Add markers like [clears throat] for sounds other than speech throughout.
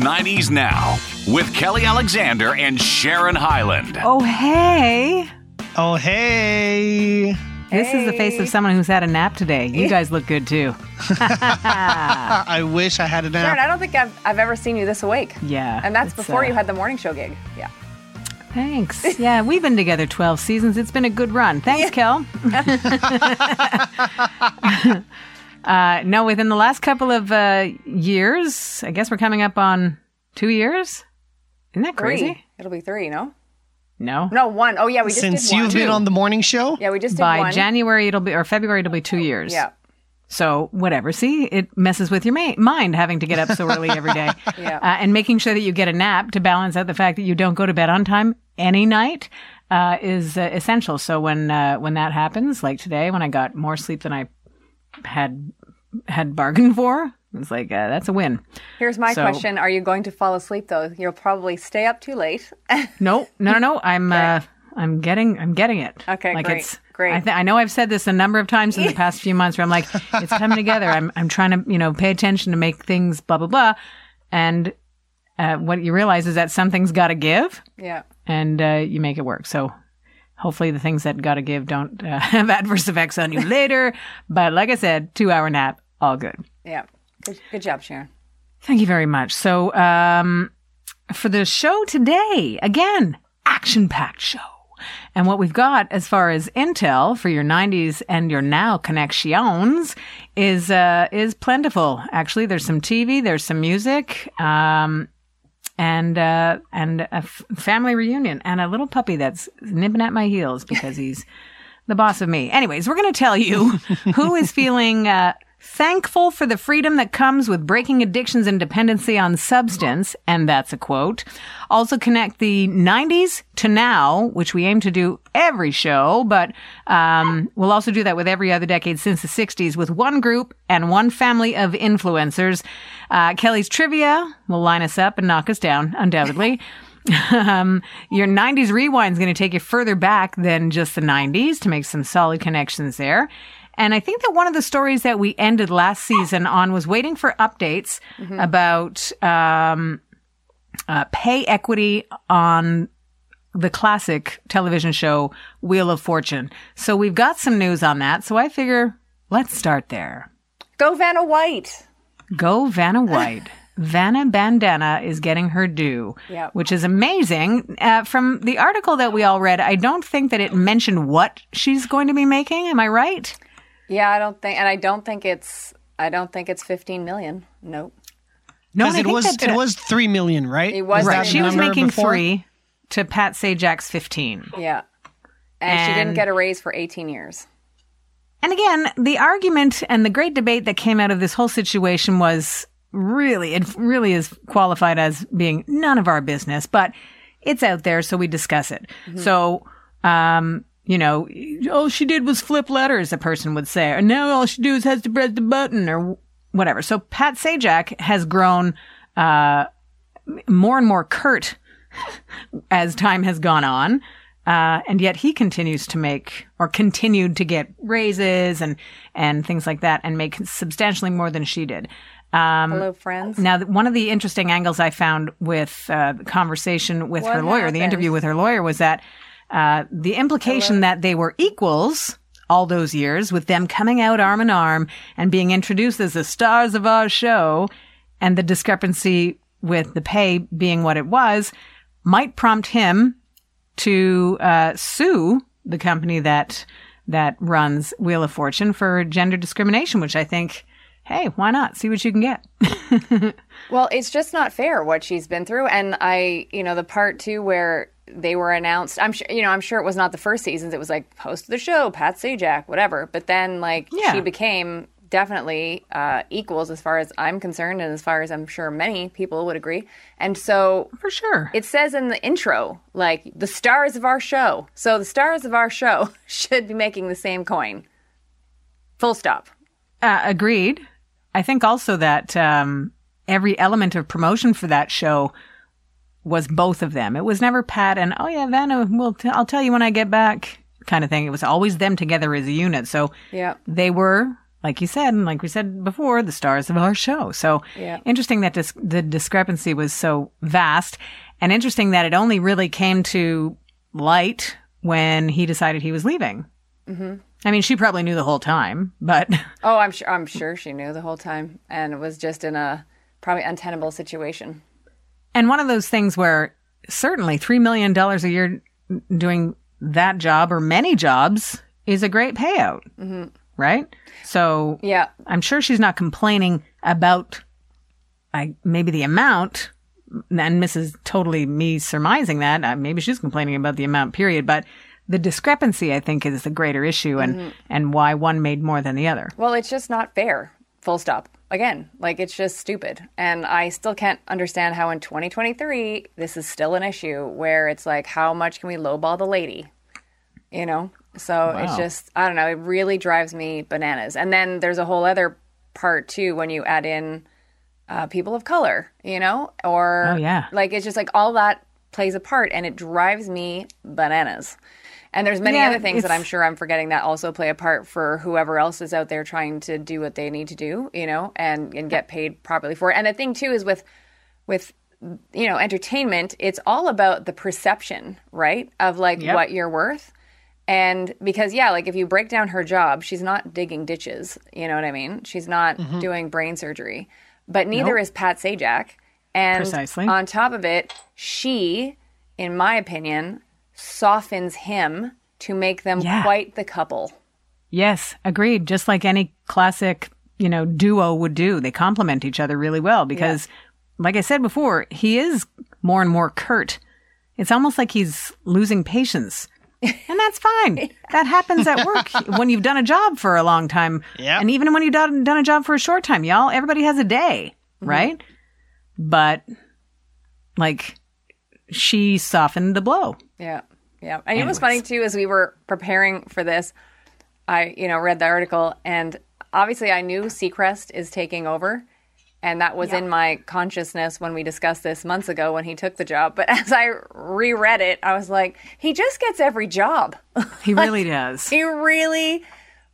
90s Now with Kelly Alexander and Sharon Hyland. Oh, hey. Oh, hey. This is the face of someone who's had a nap today. You guys look good too. [laughs] [laughs] I wish I had a nap. Sharon, I don't think I've, I've ever seen you this awake. Yeah. And that's before uh, you had the morning show gig. Yeah. Thanks. [laughs] Yeah, we've been together 12 seasons. It's been a good run. Thanks, Kel. Uh, no, within the last couple of uh, years, I guess we're coming up on two years. Isn't that Three. crazy? It'll be three, no? No. No, one. Oh, yeah, we just Since did you've been Two. on the morning show? Yeah, we just did By one. January, it'll be, or February, it'll be two years. Yeah. So whatever. See, it messes with your ma- mind having to get up so early every day, [laughs] Yeah. uh, and making sure that you get a nap to balance out the fact that you don't go to bed on time any night uh, is uh, essential. So when uh, when that happens, like today, when I got more sleep than I had had bargained for, it's like uh, that's a win. Here's my So- question. Are you going to fall asleep, though? You'll probably stay up too late. [laughs] No, no, no, no. I'm uh, I'm getting I'm getting it. Okay, like great, it's great. I, th- I know I've said this a number of times in the [laughs] past few months where I'm like, it's coming together. I'm I'm trying to you know pay attention to make things blah blah blah, and uh, what you realize is that something's got to give, yeah. and uh, you make it work. So. Hopefully, the things that got to give don't uh, [laughs] have adverse effects on you later. But like I said, two hour nap, all good. Yeah. Good, good job, Sharon. Thank you very much. So, um, for the show today, again, action packed show. And what we've got as far as intel for your 90s and your now connections is, uh, is plentiful. Actually, there's some TV, there's some music, um, and, uh, and a f- family reunion and a little puppy that's nipping at my heels because he's [laughs] the boss of me. Anyways, we're going to tell you [laughs] who is feeling uh, thankful for the freedom that comes with breaking addictions and dependency on substance, and that's a quote. Also connect the 90s to now, which we aim to do every show, but um, we'll also do that with every other decade since the 60s with one group and one family of influencers. Uh, Kelly's trivia will line us up and knock us down, undoubtedly. [laughs] um, your 90s rewind is going to take you further back than just the 90s to make some solid connections there. And I think that one of the stories that we ended last season on was waiting for updates about um, uh, pay equity on the classic television show Wheel of Fortune. So we've got some news on that. So I figure let's start there. Go Vanna White. Go Vanna White. [laughs] Vanna Bandana is getting her due, Yep. which is amazing. Uh, from the article that we all read, I don't think that it mentioned what she's going to be making. Am I right? Yeah, I don't think, and I don't think it's, I don't think it's 15 million. Nope. No, Because and I it was that, it was three million, right? It was right. She was making before? three to Pat Sajak's fifteen. Yeah. And, she didn't get a raise for 18 years. And again, the argument and the great debate that came out of this whole situation was really, it really is qualified as being none of our business, but it's out there, so we discuss it. So, um, you know, all she did was flip letters, a person would say, and now all she do is has to press the button or whatever. So Pat Sajak has grown, uh, more and more curt [laughs] as time has gone on. Uh, and yet he continues to make or continued to get raises and, and things like that and make substantially more than she did. Um, Hello, friends. now, one of the interesting angles I found with uh, the conversation with What her lawyer, the interview with her lawyer, was that uh, the implication that they were equals all those years, with them coming out arm in arm and being introduced as the stars of our show, and the discrepancy with the pay being what it was, might prompt him to uh, sue the company that that runs Wheel of Fortune for gender discrimination, which I think, hey, why not? See what you can get. [laughs] Well, it's just not fair what she's been through, and I, you know, the part too where they were announced. I'm sure, you know, I'm sure it was not the first seasons. It was like host of the show, Pat Sajak, whatever. But then, like, Yeah. she became definitely uh, equals as far as I'm concerned, and as far as I'm sure many people would agree. And so For sure. it says in the intro, like the stars of our show. So the stars of our show [laughs] should be making the same coin. Full stop. Uh, agreed. I think also that um, every element of promotion for that show was both of them. It was never Pat and oh yeah, Vanna. Well, t- I'll tell you when I get back, kind of thing. It was always them together as a unit. So Yeah. they were like you said, and like we said before, the stars of our show. So Yeah. interesting that dis- the discrepancy was so vast, and interesting that it only really came to light when he decided he was leaving. Mm-hmm. I mean, she probably knew the whole time, but Oh, I'm sure. I'm sure she knew the whole time, and was just in a probably untenable situation. And one of those things where certainly three million dollars a year doing that job or many jobs is a great payout, mm-hmm. right? So Yeah, I'm sure she's not complaining about I maybe the amount. And this is totally me surmising that. Uh, maybe she's complaining about the amount, period. But the discrepancy, I think, is the greater issue, and and why one made more than the other. Well, it's just not fair. Full stop. Again, like it's just stupid. And I still can't understand how in 2023 this is still an issue where it's like, how much can we lowball the lady? You know? So it's just, I don't know, it really drives me bananas. And then there's a whole other part too when you add in uh, people of color, you know? Or, Oh, yeah. like, it's just like all that plays a part and it drives me bananas. And there's many Yeah, other things that I'm sure I'm forgetting that also play a part for whoever else is out there trying to do what they need to do, you know, and and get paid properly for it. And the thing too is with with you know entertainment, it's all about the perception, right, of like Yep. what you're worth. And because yeah, like if you break down her job, she's not digging ditches, you know what I mean? She's not mm-hmm. doing brain surgery. But neither Nope. is Pat Sajak. And Precisely. on top of it, she, in my opinion, softens him to make them Yeah. quite the couple. Yes, agreed. Just like any classic, you know, duo would do, they complement each other really well because, like I said before, he is more and more curt. It's almost like he's losing patience. And that's fine. [laughs] That happens at work [laughs] when you've done a job for a long time. Yep. And even when you've done, done a job for a short time, y'all, everybody has a day, mm-hmm. right? But, like, she softened the blow. Yeah. Yeah. And it was funny too as we were preparing for this, I, you know, read the article and obviously I knew Seacrest is taking over. And that was in my consciousness when we discussed this months ago when he took the job. But [laughs] as I reread it, I was like, he just gets every job. [laughs] He really does. he really,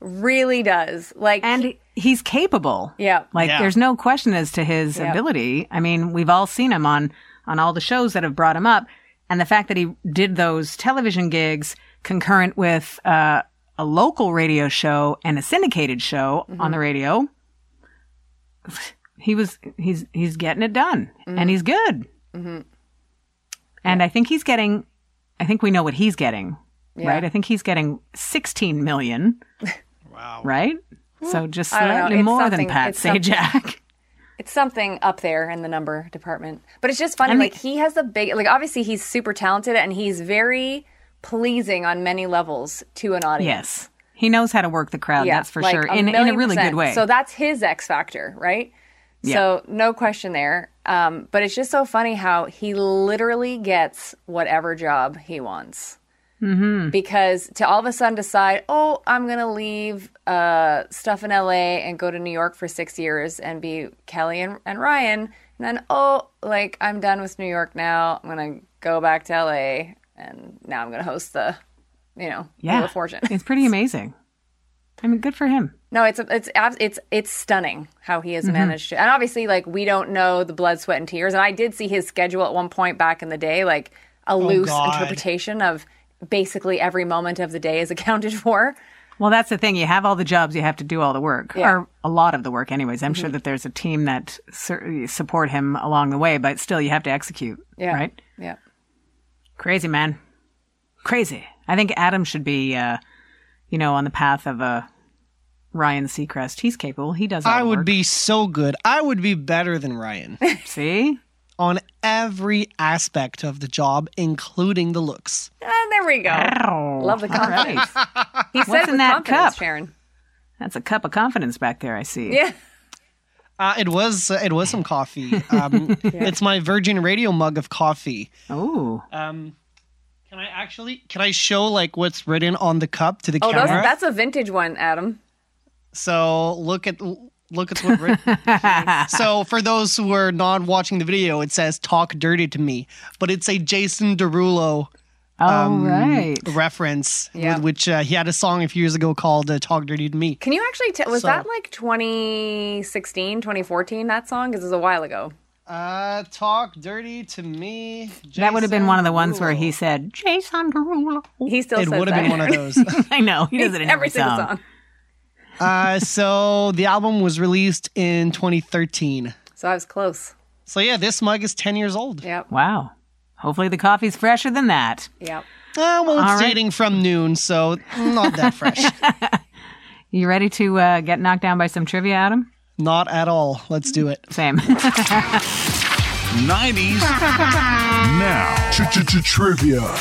really does. Like, and he's capable. yeah. Like Yeah. there's no question as to his Yeah. ability. I mean, we've all seen him on on all the shows that have brought him up, and the fact that he did those television gigs concurrent with uh, a local radio show and a syndicated show Mm-hmm. on the radio. He was he's he's getting it done, Mm-hmm. and he's good. And I think he's getting. I think we know what he's getting, Yeah. right? I think he's getting 16 million, [laughs] Wow. right? So just I don't know. slightly more than Pat it's something- Sajak. It's something up there in the number department. But it's just funny. mean- like he has the big like obviously he's super talented and he's very pleasing on many levels to an audience. Yes. He knows how to work the crowd, Yeah, that's for like sure. a In, in a really percent. good way. So that's his X factor, right? Yeah. So no question there. Um, but it's just so funny how he literally gets whatever job he wants. Mm-hmm. Because to all of a sudden decide, oh, I'm gonna leave uh, stuff in LA and go to New York for six years and be Kelly and, and Ryan, and then oh, like I'm done with New York now. I'm gonna go back to LA, and now I'm gonna host the, you know, Wheel yeah. of Fortune. It's pretty amazing. I mean, good for him. No, it's it's it's it's stunning how he has Mm-hmm. managed to, and obviously, like we don't know the blood, sweat, and tears. And I did see his schedule at one point back in the day, like a loose God. interpretation of basically every moment of the day is [laughs] accounted for. Well, that's the thing. You have all the jobs, you have to do all the work, Yeah. or a lot of the work, anyways. I'm sure that there's a team that sur- support him along the way, but still, you have to execute. Yeah, Right? Yeah, Crazy, man. Crazy. I think Adam should be, uh, you know, on the path of uh, Ryan Seacrest. He's capable. He does all I the would work. be so good. I would be better than Ryan [laughs] See? On every aspect of the job, including the looks. Ah, there we go. Oh, Love the all right. confidence. He said in with that cup? Sharon. That's a cup of confidence back there, I see. Yeah, Uh, it was uh, it was some coffee. [laughs] Um, It's my Virgin Radio mug of coffee. Oh. Um, can I actually can I show like what's written on the cup to the oh, those, camera? that's a vintage one, Adam. So look at look at what. written. [laughs] so for those who are not watching the video, it says "Talk dirty to me," but it's a Jason Derulo Oh, right. reference, with- which uh, he had a song a few years ago called uh, "Talk Dirty to Me." Can you actually tell? Was So- that like 2016, 2014? That song? Because it was a while ago. Uh, "Talk Dirty to Me." That would have been one of the ones where he said, Jason Derulo. He still It would have been one of [laughs] those. I know. He does it in [laughs] every, single song. song. Uh, so the album was released in 2013. So I was close. So yeah, this mug is 10 years old. Yep. Wow. Hopefully the coffee's fresher than that. Yep. Uh, well, it's All right. dating from noon, so not that fresh. [laughs] You ready to uh, get knocked down by some trivia, Adam? not at all. Let's do it. Same. [laughs] 90s now. Trivia.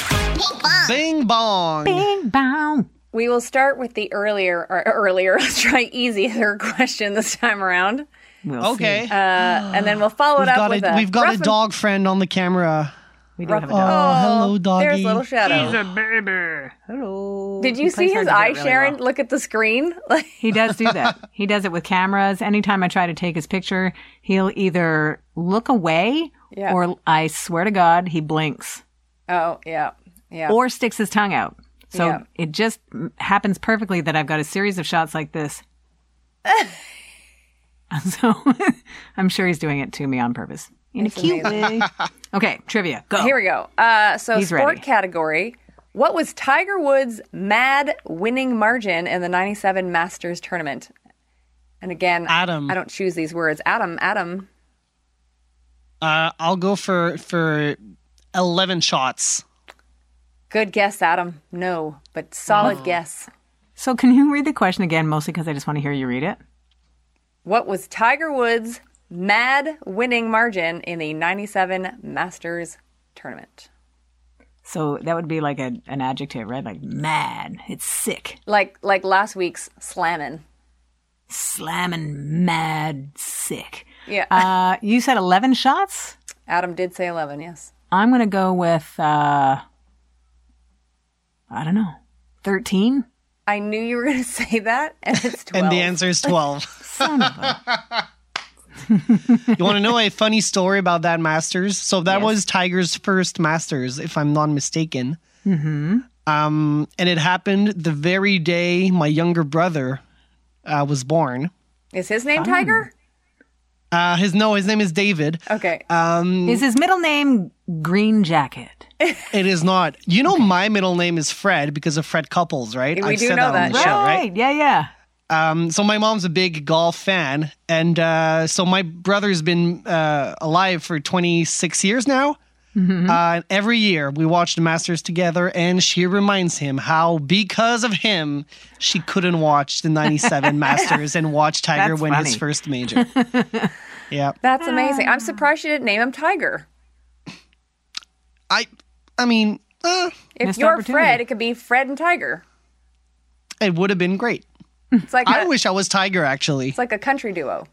Bing bong. Bing bong. We will start with the earlier, or earlier. [laughs] Let's try easier [laughs] question this time around, We'll Okay. see. uh, and then we'll follow we've it up got with a, a. we've got rough a and- dog friend on the camera. We do have a dog. Oh, hello, doggy. There's little shadow. He's a baby. Hello. Did you He see his hard eye, get really Sharon? well. Look at the screen. [laughs] He does do that. he does it with cameras. Anytime I try to take his picture, he'll either look away Yeah. or I swear to God, he blinks oh yeah, yeah. or sticks his tongue out. So Yeah. it just happens perfectly that I've got a series of shots like this. [laughs] so [laughs] I'm sure he's doing it to me on purpose. In a cute way. [laughs] Okay, trivia. Go. Here we go. Uh, so He's sport ready. category. What was Tiger Woods' mad winning margin in the '97 Masters tournament? And again, Adam. I don't choose these words. Adam, Adam. Uh, I'll go for for 11 shots. Good guess, Adam. No, but solid Oh. guess. So can you read the question again, mostly because I just want to hear you read it? What was Tiger Woods' mad winning margin in the '97 Masters tournament? So that would be like a, an adjective, right? Like mad. It's sick. Like like last week's slamming. Slamming mad sick. Yeah. Uh, you said 11 shots? Adam did say 11. Yes. I'm going to go with, uh, I don't know, 13? I knew you were going [laughs] to say that, and it's 12. [laughs] And the answer is 12. Son of a. [laughs] you want to know a funny story about that Masters? So that Yes. was Tiger's first Masters, if I'm not mistaken. Mm-hmm. Um, and it happened the very day my younger brother uh, was born. Is his name Tiger? Uh, his no, his name is David. Okay. Um, Is his middle name Green Jacket? [laughs] It is not. You know, my middle name is Fred because of Fred Couples, right? We I've do said know on that, the yeah. show, right? Yeah, yeah. Um, so my mom's a big golf fan, and uh, so my brother's been uh, alive for 26 years now. Mm-hmm. Uh, every year we watch the Masters together, and she reminds him how because of him she couldn't watch the '97 [laughs] Masters and watch Tiger That's win his first major. [laughs] yeah, That's amazing. I'm surprised she didn't name him Tiger. I, I mean, uh, If Missed you're. Fred, it could be Fred and Tiger. it would have been great. It's like I a, wish I was Tiger actually. it's like a country duo.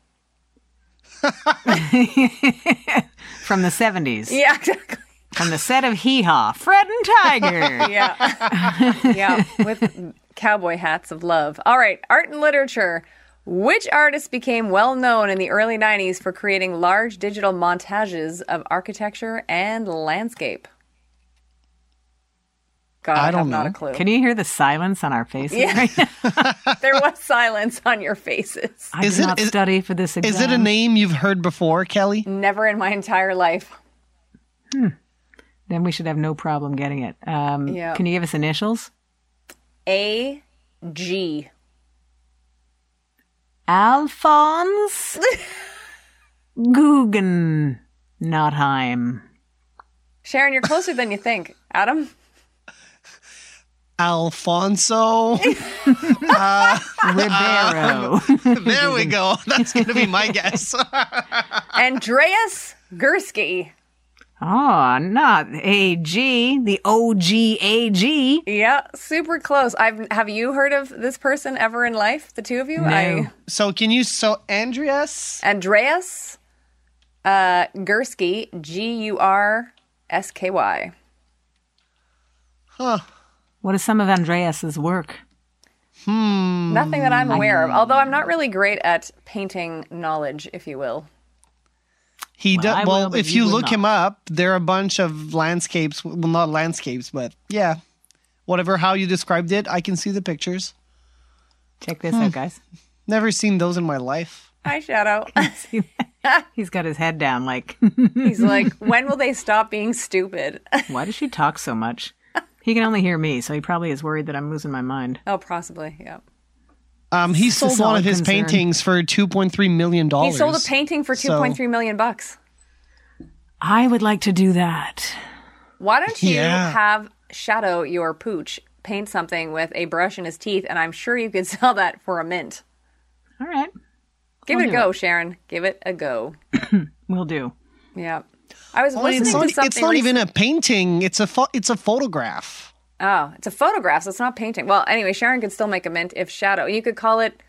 [laughs] From the 70s. Yeah, exactly. From the set of Hee Haw. Fred and Tiger. [laughs] Yeah. yeah, with cowboy hats of love. All right, art and literature. Which artist became well known in the early 90s for creating large digital montages of architecture and landscape? God, I, I don't have not know. a clue. Can you hear the silence on our faces Yeah. right now? [laughs] [laughs] there was silence on your faces. I Is did it- not is- study for this exam. Is it a name you've heard before, Kelly? Never in my entire life. Then we should have no problem getting it. Um, Yeah. Can you give us initials? A G. Alphonse [laughs] Guggen Notheim. Sharon, you're closer than you think. Adam? Alfonso. [laughs] Ribeiro. there we go. [laughs] That's going to be my guess. [laughs] Andreas Gursky. oh, not AG, the OGAG. Yeah, super close. I've have you heard of this person ever in life? The two of you? No. so can you so Andreas? Andreas uh, Gursky, G U R S K Y. What is some of Andreas's work? Hmm. Nothing that I'm aware of, although I'm not really great at painting knowledge, if you will. He Well, does. Well, but if you you will look him up, there are a bunch of landscapes. Well, not landscapes, but yeah, whatever how you described it, I can see the pictures. Check this out, guys. Never seen those in my life. Hi, Shadow. [laughs] [laughs] He's got his head down like, He's like, [laughs] when will they stop being stupid? why does she talk so much? He can only hear me, so he probably is worried that I'm losing my mind. oh, possibly. Yeah. Um, he sold one of his concerned. paintings for two point three million dollars. He sold a painting for two point three million bucks. I would like to do that. Why don't you Yeah. have Shadow, your pooch, paint something with a brush in his teeth, and I'm sure you could [laughs] sell that for a mint. All right, Give I'll it a do go, Sharon. Give it a go. [clears throat] we'll do. Yeah. I was Well, listening it's not, to something. it's not even a painting. It's a pho- it's a photograph. Oh, it's a photograph, so it's not painting. Well, anyway, Sharon could still make a mint if Shadow. You could call it.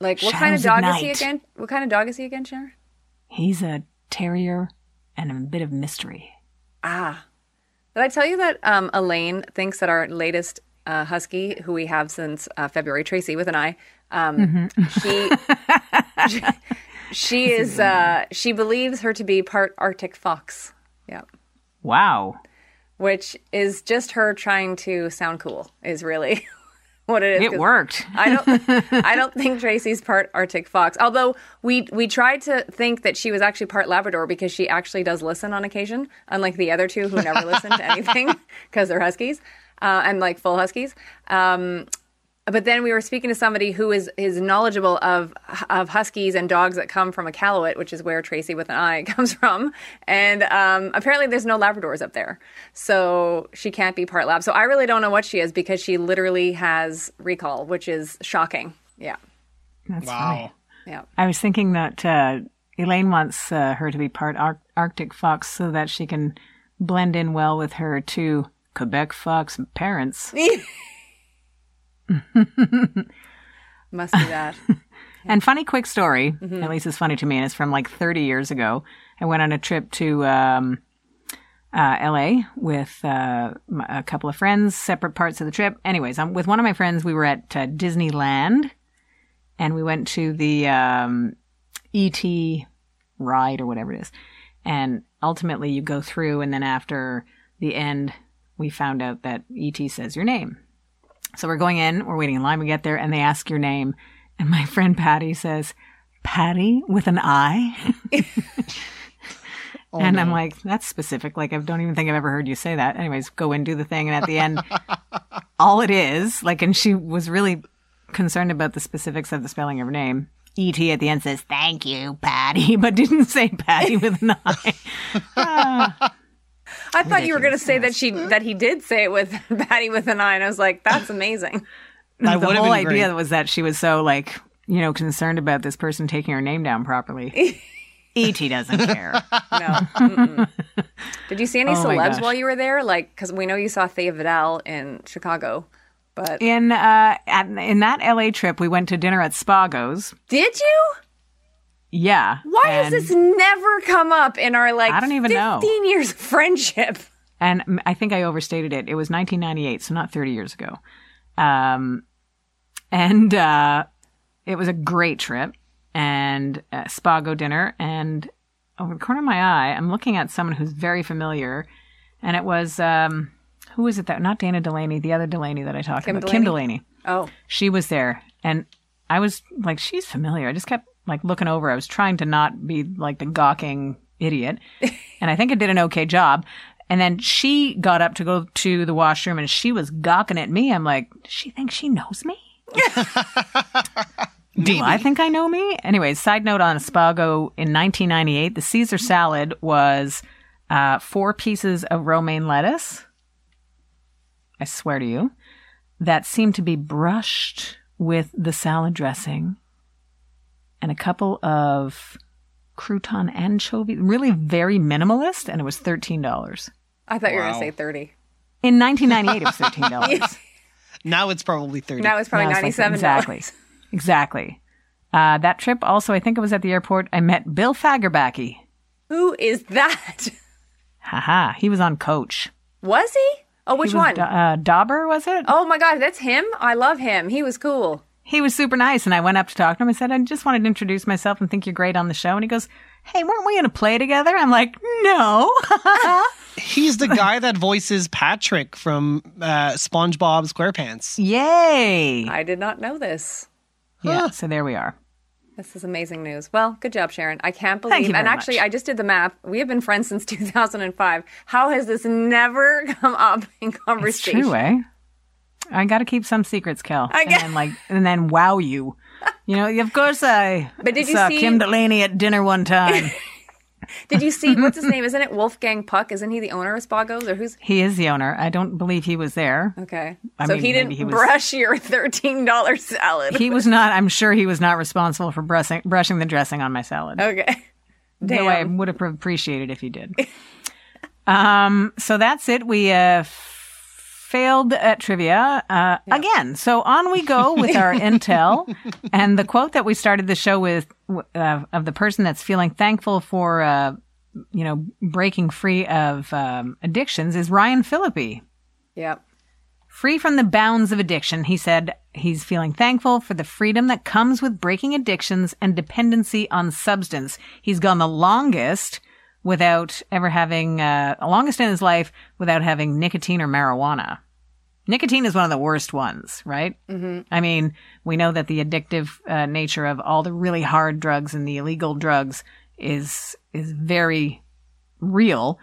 Like, what kind of Shadows of dog is he again? What kind of dog is he again, Sharon? He's a terrier and a bit of mystery. Ah. Did I tell you that um, Elaine thinks that our latest uh, husky, who we have since uh, February, Tracy with an eye, um, she, [laughs] [laughs] she she is uh, she believes her to be part Arctic fox. Yeah, Wow. which is just her trying to sound cool. Is really [laughs] what it is. It worked. I don't. [laughs] I don't think Tracy's part Arctic fox. Although we we tried to think that she was actually part Labrador because she actually does listen on occasion, unlike the other two who never listen to anything [laughs] because they're huskies uh, and like full huskies. Um, but then we were speaking to somebody who is is knowledgeable of of huskies and dogs that come from a Iqaluit, which is where Tracy with an eye [laughs] comes from. And um, apparently, there's no Labradors up there, so she can't be part lab. So I really don't know what she is because she literally has recall, which is shocking. Yeah, That's Wow. funny. yeah. I was thinking that uh, Elaine wants uh, her to be part Ar- Arctic fox so that she can blend in well with her two Quebec fox parents. [laughs] [laughs] Must be that. [laughs] And funny quick story, Mm-hmm. at least it's funny to me, and it's from like 30 years ago. I went on a trip to um, uh, LA with uh, a couple of friends, separate parts of the trip. Anyways, um, with one of my friends, we were at uh, Disneyland and we went to the um, ET ride or whatever it is. And ultimately, you go through, and then after the end, we found out that ET says your name. So we're going in, we're waiting in line, we get there, and they ask your name. And my [laughs] friend Patty says, Patty with an I? [laughs] Oh, and I'm like, that's specific. Like, I don't even think I've ever heard you say that. Anyways, go in, do the thing. And at the end, [laughs] all it is, like, and she was really concerned about the specifics of the spelling of her name. ET at the end says, thank you, Patty, but didn't say Patty with an I. Ah. I thought you were going to say that she that he did say it with [laughs] Patty with an eye, and I was like, that's amazing. [laughs] That the whole idea great. was that she was so like you know concerned about this person taking her name down properly. [laughs] Et doesn't care. No. Mm-mm. Did you see any Oh celebs while you were there? Like, because we know you saw Thea Vidale in Chicago, but In uh, at, in that LA trip, we went to dinner at Spago's. did you? Yeah. Why has this never come up in our like I don't even know. 15 years of friendship? And I think I overstated it. It was 1998, so not 30 years ago. Um, and uh, it was a great trip and uh, Spago dinner. And over the corner of my eye, I'm looking at someone who's very familiar, and it was um, who was it that not Dana Delaney, the other Delaney that I talked Kim about, Kim Delaney? Delaney. Oh, She was there, and I was like, she's familiar. I just kept like looking over. I was trying to not be like the gawking idiot, [laughs] and I think I did an okay job. And then she got up to go to the washroom, and she was gawking at me. I'm like, does she think she knows me? [laughs] Do I think I know me? Anyways, side note on Spago in 1998, the Caesar salad was uh, four pieces of romaine lettuce. I swear to you, that seemed to be brushed with the salad dressing and a couple of crouton anchovy, really very minimalist, and it was $13. I thought you were going to say 30. In 1998, it was $13. [laughs] Now it's probably thirty. Now it's probably Now it's like- 97 Exactly. Exactly. Uh, that trip also, I think it was at the airport, I met Bill Fagerbakke. Who is that? Haha, he was on coach. Was he? Oh, which He was one? Da- uh, Dauber, was it? oh my God, that's him. I love him. He was cool. He was super nice. And I went up to talk to him. I said, I just wanted to introduce myself and think you're great on the show. And he goes, hey, weren't we going to play together? I'm like, no. [laughs] He's the guy that voices Patrick from uh, SpongeBob SquarePants. Yay. I did not know this. Yeah, so there we are. This is amazing news. Well, good job, Sharon. I can't Thank believe. you and actually, much. I just did the math. We have been friends since [laughs] 2005. How has this never [laughs] come up in It's conversation? true, eh? I got to keep some secrets, Kel. I and then like, and then wow you. You know, of course I [laughs] But did you see- Kim Delaney at dinner one time. [laughs] Did you see what's his name? Isn't it Wolfgang Puck? Isn't he the owner of Spago's, or who's? he is the owner. I don't believe he was there. Okay, I so mean, he didn't he was- brush your thirteen dollar salad. He was not. I'm sure he was not responsible for brushing brushing the dressing on my salad. okay. Though I would have appreciated if he did. [laughs] um, so that's it. We uh, failed at trivia uh, again. So on we go with our [laughs] intel. And the quote that we started the show with uh, of the person that's feeling thankful for, uh, you know, breaking free of um, addictions is Ryan Phillippe. Yep. Free from the bounds of addiction, he said he's feeling thankful for the freedom that comes with breaking addictions and dependency on substance. He's gone the longest without ever having, uh, longest in his life without having nicotine or marijuana. Nicotine is one of the worst ones, right? Mm-hmm. I mean, we know that the addictive uh, nature of all the really hard drugs and the illegal drugs is is very real.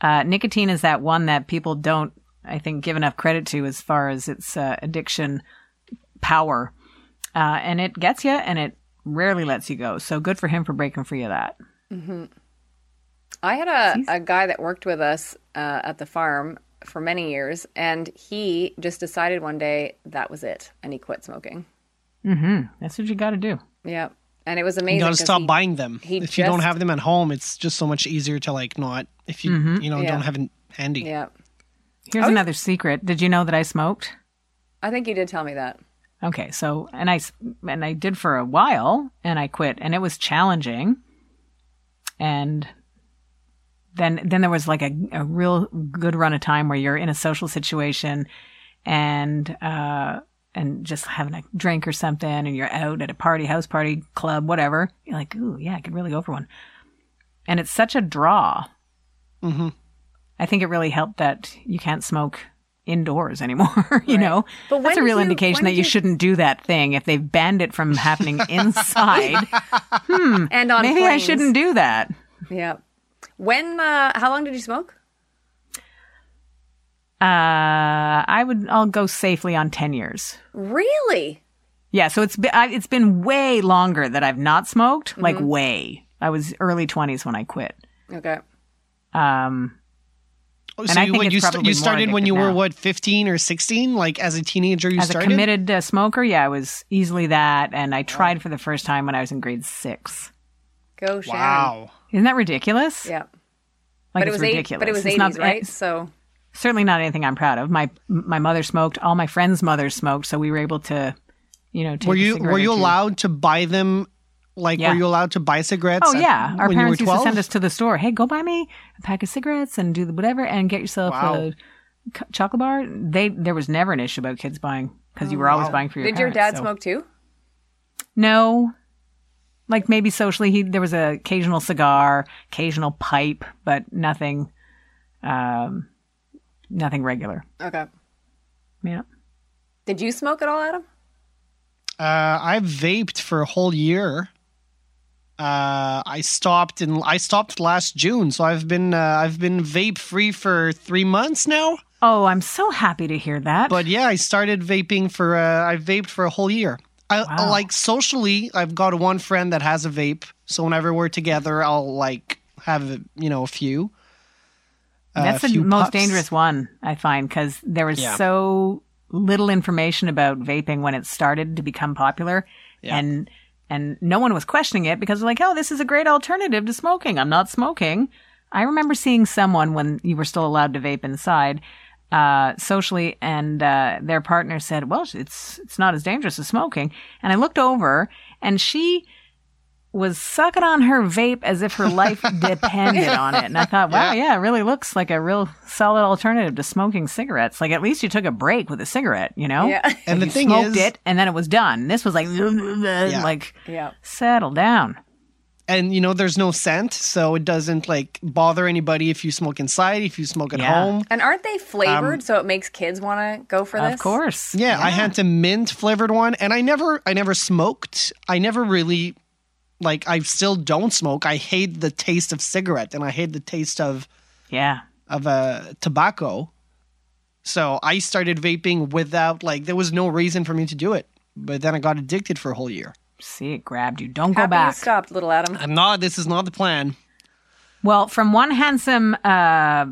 Uh, nicotine is that one that people don't, I think, give enough credit to as far as its uh, addiction power. Uh, and it gets you and it rarely lets you go. So good for him for breaking free of that. I had a, a guy that worked with us uh, at the farm for many years, and he just decided one day that was it, and he quit smoking. Mm-hmm. That's what you got to do. Yeah, And it was amazing. You gotta 'cause stop he- buying them. he If you don't have them at home, it's just so much easier to like not. If you you know Yeah. don't have it handy. Yeah. Here's another secret. Did you know that I smoked? I think you did tell me that. Okay, so and I and I did for a while, and I quit, and it was challenging. And then then there was like a, a real good run of time where you're in a social situation, and uh and just having a drink or something, and you're out at a party, house party, club, whatever. You're like, ooh, yeah, I could really go for one. And it's such a draw. Mm-hmm. I think it really helped that you can't smoke indoors anymore. [laughs] you know, But that's a real you- indication that you you- shouldn't do that thing if they've banned it from happening [laughs] inside. [laughs] hmm, And on Maybe I shouldn't do that. Yep. When? Uh, how long did you smoke? Uh, I would. I'll go safely on ten years. Really? Yeah, so it's been I, it's been way longer that I've not smoked. Mm-hmm. Like way. I was early twenties when I quit. Okay. Um, Oh, And so I you, think what, it's you, st- you started when you addictive were now. what fifteen or sixteen? Like as a teenager, you started? as started. a committed uh, smoker, yeah, I was easily that, and I tried for the first time when I was in grade six. Go, Sharon. wow. Isn't that ridiculous? Yeah. like but it it's was eight, ridiculous. but it was It's eighties, not- right? So certainly not anything I'm proud of. My my mother smoked. All my friends' mothers smoked, so we were able to, you know, take Were you cigarette were you allowed to buy them? Like, Yeah. were you allowed to buy cigarettes? Oh at- yeah, our when you were parents used to send us to the store. Hey, go buy me a pack of cigarettes and do the whatever, and get yourself Wow. a c- chocolate bar. They there was never an issue about kids buying because you were oh, always wow. buying for your. did your dad so- smoke too? No. Like maybe socially, he there was a occasional cigar, occasional pipe, but nothing, um, nothing regular. Okay. Yeah. Did you smoke at all, Adam? Uh, I vaped for a whole year. Uh, I stopped in I stopped last June, so I've been uh, I've been vape free for three months now. Oh, I'm so happy to hear that. But yeah, I started vaping for uh, I vaped for a whole year. I, Wow. like socially, I've got one friend that has a vape, so whenever we're together, I'll like have you know a few. Uh, That's a the few most puffs. dangerous one I find because there was Yeah. so little information about vaping when it started to become popular, Yeah. and and no one was questioning it because they're like, oh, this is a great alternative to smoking. I'm not smoking. I remember seeing someone when you were still allowed to vape inside. Uh, socially, and uh, their partner said, "Well, it's it's not as dangerous as smoking." And I looked over, and she was sucking on her vape as if her life [laughs] depended on it. And I thought, wow, yeah. it really looks like a real solid alternative to smoking cigarettes. Like at least you took a break with a cigarette, you know? Yeah. And the you thing smoked is, it and then it was done. This was like, [laughs] like Yeah. settle down. And you know there's no scent, so it doesn't like bother anybody if you smoke inside, if you smoke at Yeah. home. And aren't they flavored so it makes kids want to go for this? Of course. Yeah, I had the mint flavored one, and I never, I never smoked. I never really, like, I still don't smoke. I hate the taste of cigarette, and I hate the taste of Yeah. of uh, tobacco. So I started vaping without like there was no reason for me to do it. But then I got addicted for a whole year. See, it grabbed you. Don't Happy go back. you stopped, little Adam. I'm not. This is not the plan. Well, from one handsome uh,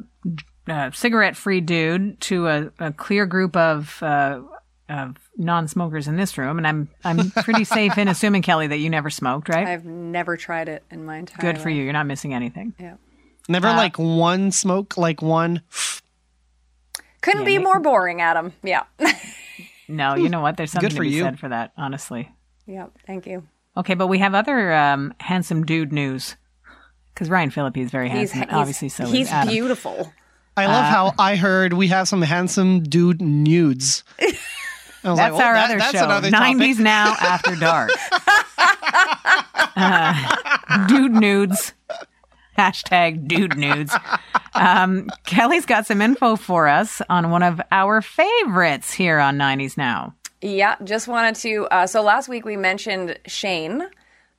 uh, cigarette-free dude to a, a clear group of uh, of non-smokers in this room, and I'm I'm pretty [laughs] safe in assuming Kelly that you never smoked, right? I've never tried it in my entire Good for life. you. You're not missing anything. Yeah. Never like one smoke, like one. [sighs] Couldn't be more boring, Adam. Yeah. [laughs] No, you know what? There's something to for be you. said for that, honestly. Yeah. Thank you. Okay, but we have other um, handsome dude news because Ryan Phillippe is very handsome. he's obviously, so he's Adam. beautiful. I love how I heard we have some handsome dude nudes. That's like, well, our that- other that's show. another 90s topic. now after dark. [laughs] Uh, dude nudes. Hashtag dude nudes. Um, Kelly's got some info for us on one of our favorites here on 90s Now. Yeah, just wanted to. Uh, so last week we mentioned Shane,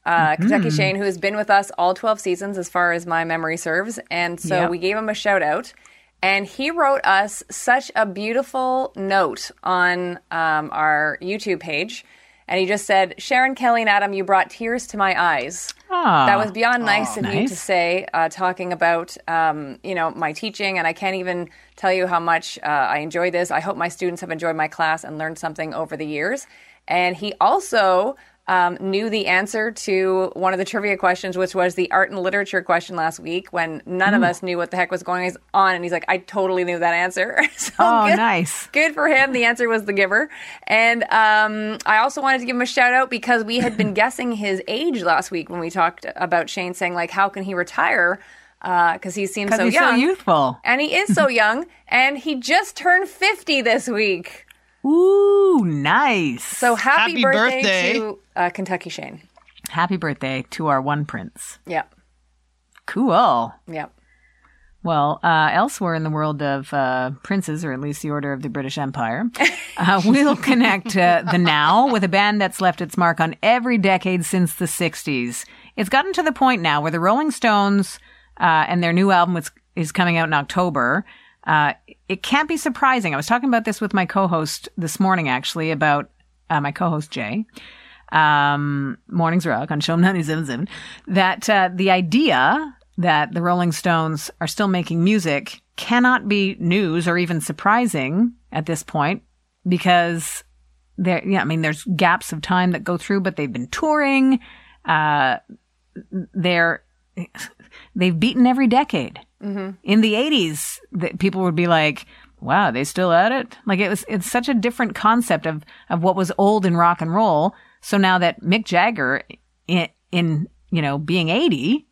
uh, Kentucky Shane, who has been with us all 12 seasons as far as my memory serves. And so we gave him a shout out. And he wrote us such a beautiful note on um, our YouTube page. And he just said, Sharon, Kelly, and Adam, you brought tears to my eyes. Oh, That was beyond nice of you to say, uh, talking about um, you know my teaching, and I can't even tell you how much uh, I enjoy this. I hope my students have enjoyed my class and learned something over the years. And he also um, knew the answer to one of the trivia questions, which was the art and literature question last week, when none of us knew what the heck was going on. And he's like, "I totally knew that answer." [laughs] so Oh, good- nice. Good for him. The answer was the giver. And um, I also wanted to give him a shout out because we had been [laughs] guessing his age last week when we talked about Shane saying, like, how can he retire? Because he seems so he's young. so youthful. and he is so [laughs] young. And he just turned 50 this week. Ooh, nice. So happy, Happy birthday, birthday. to uh, Kentucky Shane. Happy birthday to our one prince. Yeah. Cool. Yeah. Well, uh, elsewhere in the world of uh, princes, or at least the order of the British Empire, uh, [laughs] we'll connect uh, the now with a band that's left its mark on every decade since the 60s. It's gotten to the point now where the Rolling Stones uh, and their new album is, is coming out in October. Uh, it can't be surprising. I was talking about this with my co host this morning, actually, about uh, my co host, Jay um, Mornings Rock on Show 97.7, that uh, the idea that the Rolling Stones are still making music cannot be news or even surprising at this point because there, yeah, I mean, there's gaps of time that go through, but they've been touring. Uh, they're, [laughs] they've beaten every decade. Mm-hmm. In the 80s, the, people would be like, wow, they still at it? Like it was, it's such a different concept of, of what was old in rock and roll. So now that Mick Jagger in, in you know, being 80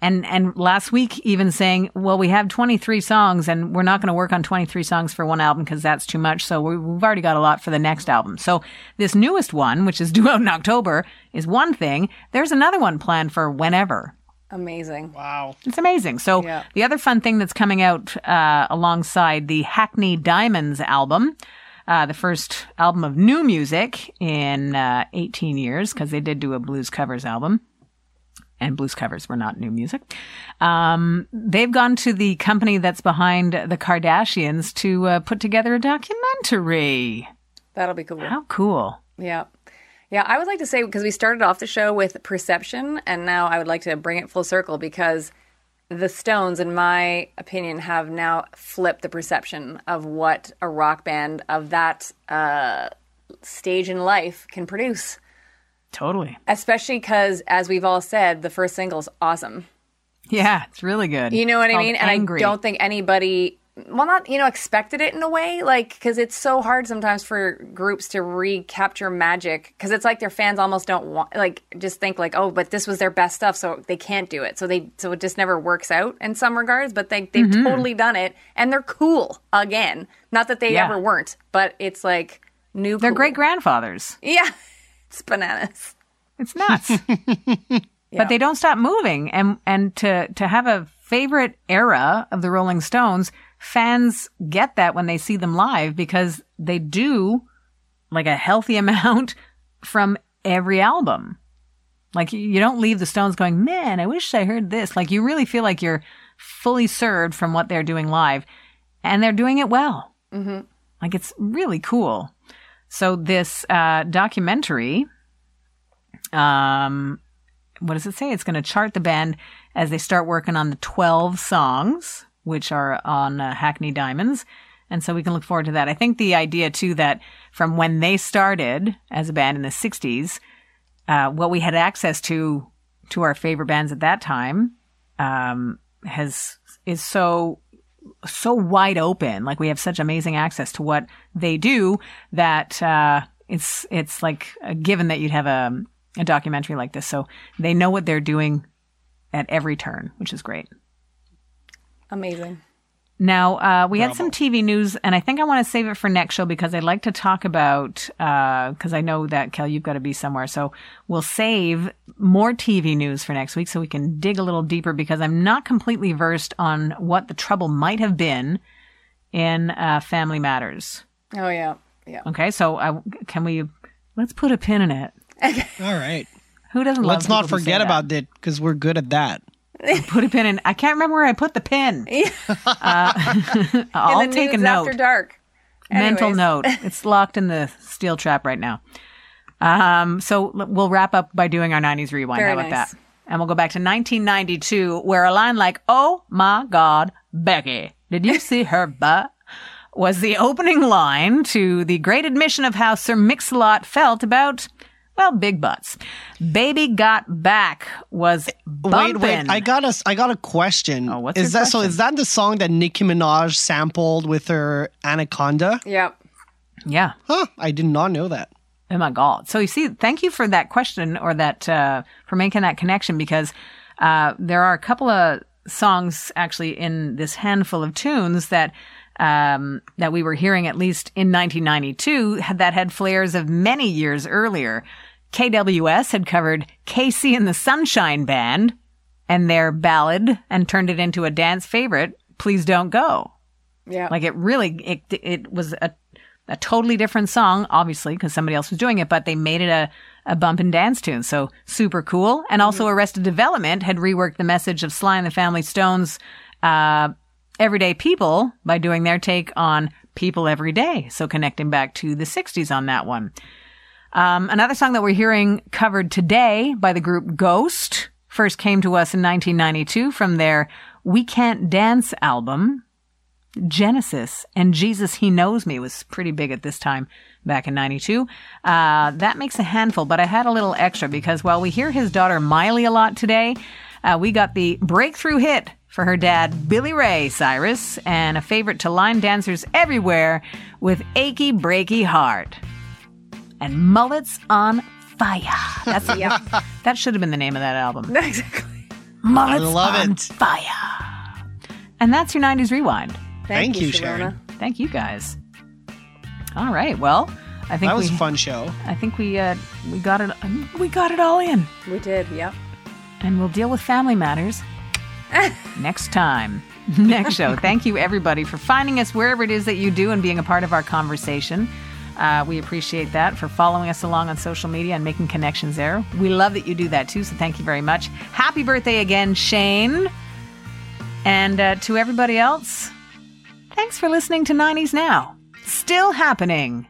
and, and last week even saying, well, we have 23 songs and we're not going to work on 23 songs for one album because that's too much. So we- we've already got a lot for the next album. So this newest one, which is [laughs] due out in October is one thing. There's another one planned for whenever. Amazing. Wow. It's amazing. So Yeah. the other fun thing that's coming out uh, alongside the Hackney Diamonds album, uh, the first album of new music in uh, 18 years, because they did do a blues covers album. And blues covers were not new music. Um, they've gone to the company that's behind the Kardashians to uh, put together a documentary. That'll be cool. How cool! Yeah. Yeah, I would like to say because we started off the show with perception, and now I would like to bring it full circle because the Stones, in my opinion, have now flipped the perception of what a rock band of that uh, stage in life can produce. Totally. Especially because, as we've all said, the first single's awesome. Yeah, it's really good. You know what I Called mean? And Angry. I don't think anybody, well, not, you know, expected it in a way, like, because it's so hard sometimes for groups to recapture magic, because it's like their fans almost don't want, like, just think, like, oh, but this was their best stuff, so they can't do it. So they, so it just never works out in some regards, but they, they've Mm-hmm. totally done it, and they're cool again. Not that they Yeah. ever weren't, but it's like new. They're cool. great grandfathers. Yeah. [laughs] It's bananas. It's nuts. [laughs] but they don't stop moving. And and to to have a favorite era of the Rolling Stones, fans get that when they see them live because they do like a healthy [laughs] amount from every album. Like you- don't leave the Stones going, man, I wish I heard this. Like you really feel like you're fully served from what they're doing live, and they're doing it well. Mm-hmm. Like it's really cool. So this uh, documentary, um, what does it say? It's going to chart the band as they start working on the 12 songs, which are on uh, Hackney Diamonds. And so we can look forward to that. I think the idea too that from when they started as a band in the 60s, uh, what we had access to to our favorite bands at that time um, has is so so wide open. Like we have such amazing access to what they do that uh, it's it's like a given that you'd have a a documentary like this. So they know what they're doing at every turn, which is great. Amazing. Now, uh, we had some TV news, and I think I want to save it for next show because I'd like to talk about, because I know that, Kel, you've got to be somewhere. So we'll save more TV news for next week so we can dig a little deeper because I'm not completely versed on what the trouble might have been in uh, Family Matters. Oh yeah, yeah. Okay, so I, can we, let's put a pin in it. All right. Who doesn't Let's love not people who forget that? about it because we're good at that. Put a pin in. I can't remember where I put the pin. [laughs] Uh, [laughs] I'll In the take a note. after dark. mental note. [laughs] It's locked in the steel trap right now. Um, so we'll wrap up by doing our 90s rewind. Very How about nice. that? And we'll go back to 1992, where a line like, Oh my God, Becky, did you see her butt? was the opening line to the great admission of how Sir Mix-a-Lot felt about, well, big butts. Baby Got Back was bumping. Wait, wait. I got a, I got a question. Oh, what's is your that so? Is that the song that Nicki Minaj sampled with her Anaconda? Yep. yeah. Huh? I did not know that. Oh my God. So you see, thank you for that question or that, uh, for making that connection because, uh, there are a couple of songs actually in this handful of tunes that, um, that we were hearing at least in 1992 that had flares of many years earlier. KWS had covered KC and the Sunshine Band and their ballad and turned it into a dance favorite, Please Don't Go. Yeah. Like it really, it it was a a totally different song, obviously, because somebody else was doing it, but they made it a a bump and dance tune. So super cool. And also, Arrested Development had reworked the message of Sly and the Family Stones, uh, everyday people by doing their take on people every day. So connecting back to the '60s on that one. Um, another song that we're hearing covered today by the group Ghost first came to us in 1992 from their We Can't Dance album. Genesis and Jesus He Knows Me was pretty big at this time back in 92. Uh, that makes a handful, but I had a little extra because while we hear his daughter Miley a lot today, uh, we got the breakthrough hit for her dad, Billy Ray Cyrus, and a favorite to line dancers everywhere with Achy Breaky Heart and Mullets on Fire. That's [laughs] Yep. that should have been the name of that album. [laughs] exactly. Mullets love on it. Fire. And that's your 90s rewind. Thank you, Sharona. Sharon. Thank you guys. All right. Well, I think That was we a fun show. I think we uh we got it we got it all in. We did. Yep. And we'll deal with family matters [laughs] next time. Next show. [laughs] Thank you everybody for finding us wherever it is that you do and being a part of our conversation. Uh, we appreciate that for following us along on social media and making connections there. We love that you do that too, so thank you very much. Happy birthday again, Shane. And uh, to everybody else, thanks for listening to 90s Now. Still happening